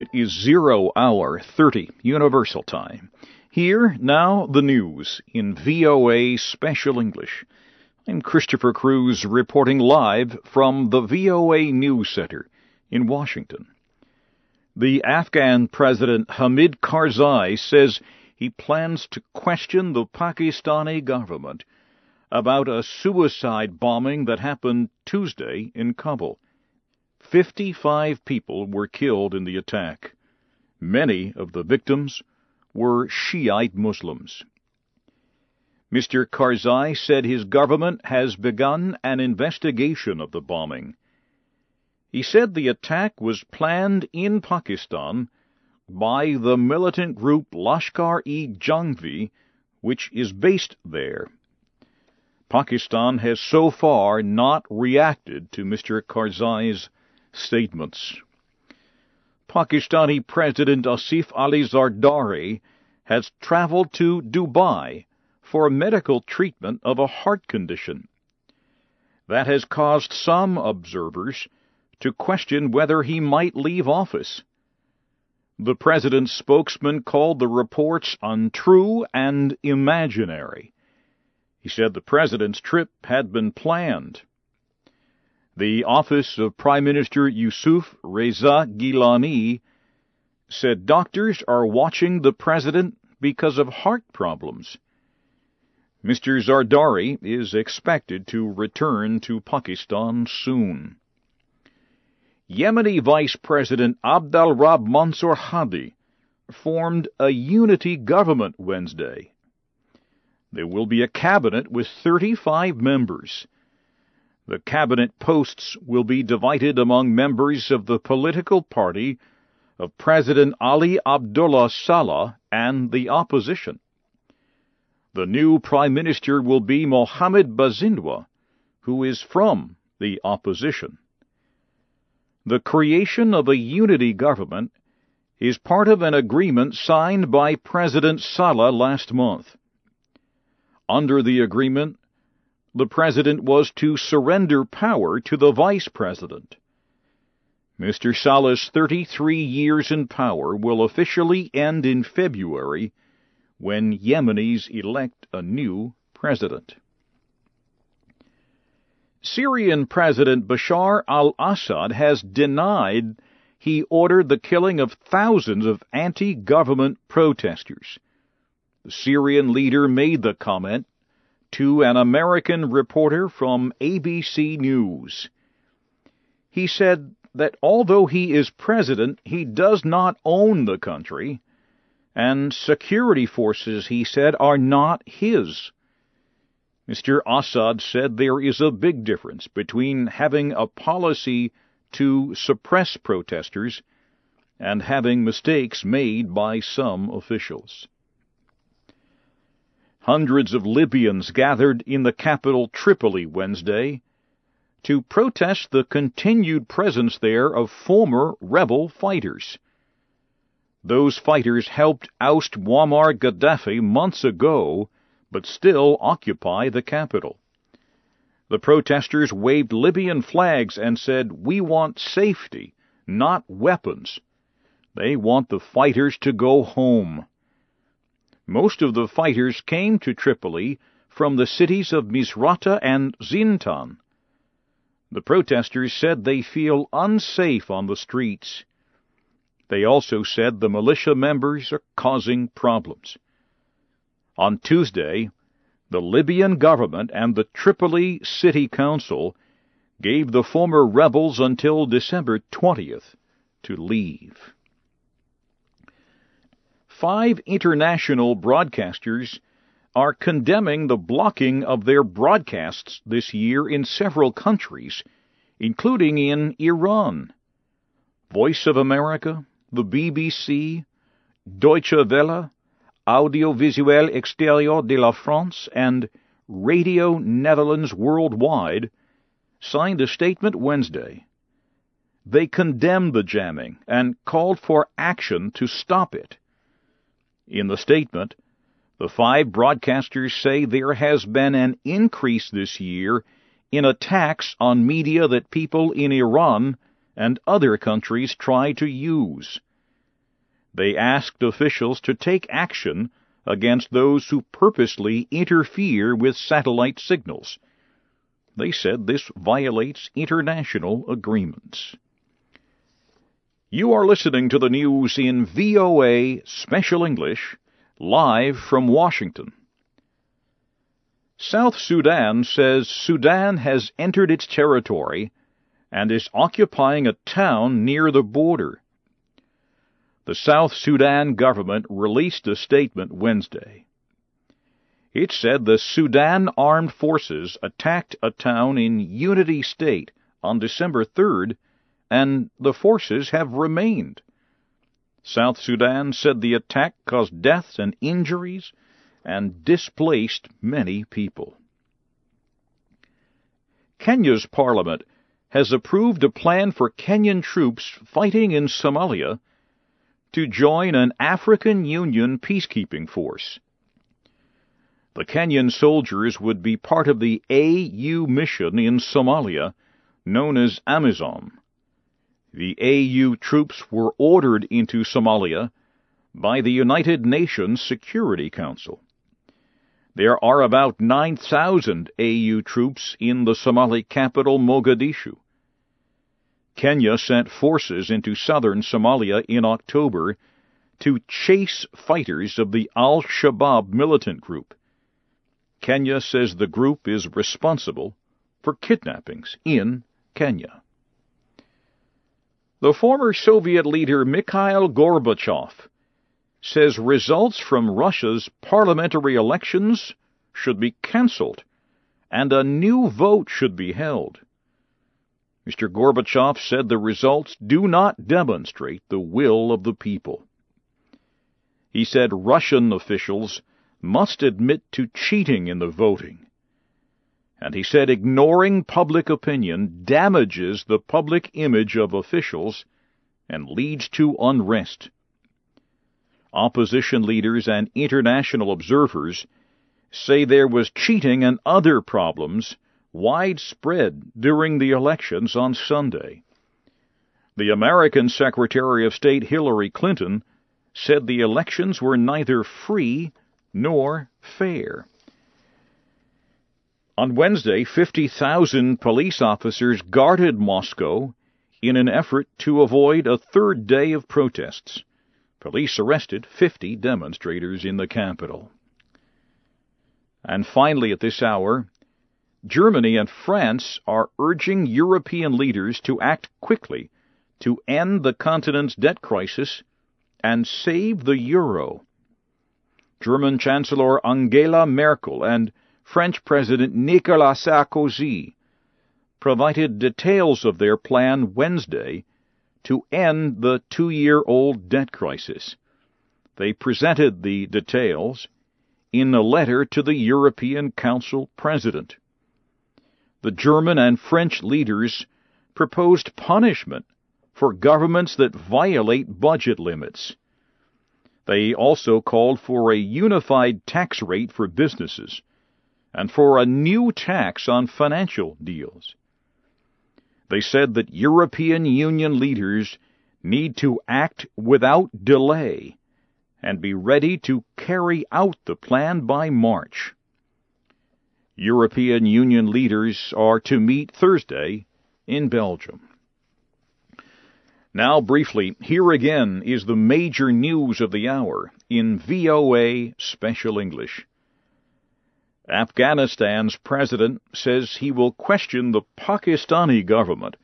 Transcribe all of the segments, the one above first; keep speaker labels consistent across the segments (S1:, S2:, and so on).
S1: It is zero hour 30 Universal Time. Here, now, the news in VOA Special English. I'm Christopher Cruise reporting live from the VOA News Center in Washington. The Afghan President Hamid Karzai says he plans to question the Pakistani government about a suicide bombing that happened Tuesday in Kabul. 55 people were killed in the attack. Many of the victims were Shiite Muslims. Mr. Karzai said his government has begun an investigation of the bombing. He said the attack was planned in Pakistan by the militant group Lashkar-e-Jhangvi, which is based there. Pakistan has so far not reacted to Mr. Karzai's statements. Pakistani President Asif Ali Zardari has traveled to Dubai for medical treatment of a heart condition. That has caused some observers to question whether he might leave office. The president's spokesman called the reports untrue and imaginary. He said the president's trip had been planned. The office of Prime Minister Yusuf Reza Gilani said doctors are watching the president because of heart problems. Mr. Zardari is expected to return to Pakistan soon. Yemeni Vice President Abdel Rab Mansour Hadi formed a unity government Wednesday. There will be a cabinet with 35 members the cabinet posts will be divided among members of the political party of President Ali Abdullah Saleh and the opposition. The new Prime Minister will be Mohammed Basindwa, who is from the opposition. The creation of a unity government is part of an agreement signed by President Saleh last month. Under the agreement, the president was to surrender power to the vice president. Mr. Saleh's 33 years in power will officially end in February when Yemenis elect a new president. Syrian President Bashar al Assad has denied he ordered the killing of thousands of anti government protesters. The Syrian leader made the comment to an American reporter from ABC News. He said that although he is president, he does not own the country, and security forces, he said, are not his. Mr. Assad said there is a big difference between having a policy to suppress protesters and having mistakes made by some officials. Hundreds of Libyans gathered in the capital Tripoli Wednesday to protest the continued presence there of former rebel fighters. Those fighters helped oust Muammar Gaddafi months ago, but still occupy the capital. The protesters waved Libyan flags and said, We want safety, not weapons. They want the fighters to go home. Most of the fighters came to Tripoli from the cities of Misrata and Zintan. The protesters said they feel unsafe on the streets. They also said the militia members are causing problems. On Tuesday, the Libyan government and the Tripoli City Council gave the former rebels until December 20th to leave five international broadcasters are condemning the blocking of their broadcasts this year in several countries, including in Iran. Voice of America, the BBC, Deutsche Welle, Audiovisuel Exterieur de la France, and Radio Netherlands Worldwide signed a statement Wednesday. They condemned the jamming and called for action to stop it. In the statement, the five broadcasters say there has been an increase this year in attacks on media that people in Iran and other countries try to use. They asked officials to take action against those who purposely interfere with satellite signals. They said this violates international agreements. You are listening to the news in VOA Special English, live from Washington. South Sudan says Sudan has entered its territory and is occupying a town near the border. The South Sudan government released a statement Wednesday. It said the Sudan Armed Forces attacked a town in Unity State on December 3rd, and the forces have remained. South Sudan said the attack caused deaths and injuries and displaced many people. Kenya's parliament has approved a plan for Kenyan troops fighting in Somalia to join an African Union peacekeeping force. The Kenyan soldiers would be part of the AU mission in Somalia, known as AMISOM. The AU troops were ordered into Somalia by the United Nations Security Council. There are about 9,000 AU troops in the Somali capital Mogadishu. Kenya sent forces into southern Somalia in October to chase fighters of the Al Shabaab militant group. Kenya says the group is responsible for kidnappings in Kenya. The former Soviet leader Mikhail Gorbachev says results from Russia's parliamentary elections should be cancelled and a new vote should be held. Mr. Gorbachev said the results do not demonstrate the will of the people. He said Russian officials must admit to cheating in the voting. And he said ignoring public opinion damages the public image of officials and leads to unrest. Opposition leaders and international observers say there was cheating and other problems widespread during the elections on Sunday. The American Secretary of State Hillary Clinton said the elections were neither free nor fair. On Wednesday, 50,000 police officers guarded Moscow in an effort to avoid a third day of protests. Police arrested 50 demonstrators in the capital. And finally, at this hour, Germany and France are urging European leaders to act quickly to end the continent's debt crisis and save the euro. German Chancellor Angela Merkel and French President Nicolas Sarkozy provided details of their plan Wednesday to end the two year old debt crisis. They presented the details in a letter to the European Council President the German and French leaders proposed punishment for governments that violate budget limits. They also called for a unified tax rate for businesses and for a new tax on financial deals. They said that European Union leaders need to act without delay and be ready to carry out the plan by March. European Union leaders are to meet Thursday in Belgium. Now, briefly, here again is the major news of the hour in VOA Special English. Afghanistan's president says he will question the Pakistani government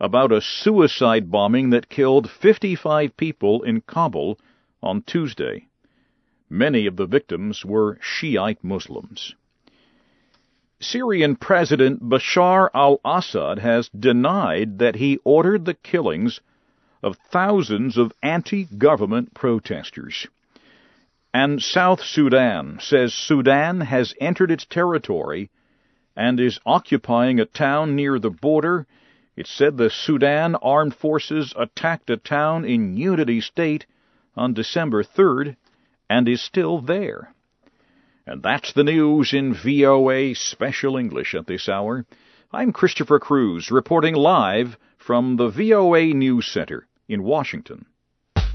S1: about a suicide bombing that killed 55 people in Kabul on Tuesday. Many of the victims were Shiite Muslims. Syrian President Bashar al Assad has denied that he ordered the killings of thousands of anti government protesters. And South Sudan says Sudan has entered its territory and is occupying a town near the border. It said the Sudan armed forces attacked a town in Unity State on December 3rd and is still there. And that's the news in VOA Special English at this hour. I'm Christopher Cruise, reporting live from the VOA News Center in Washington.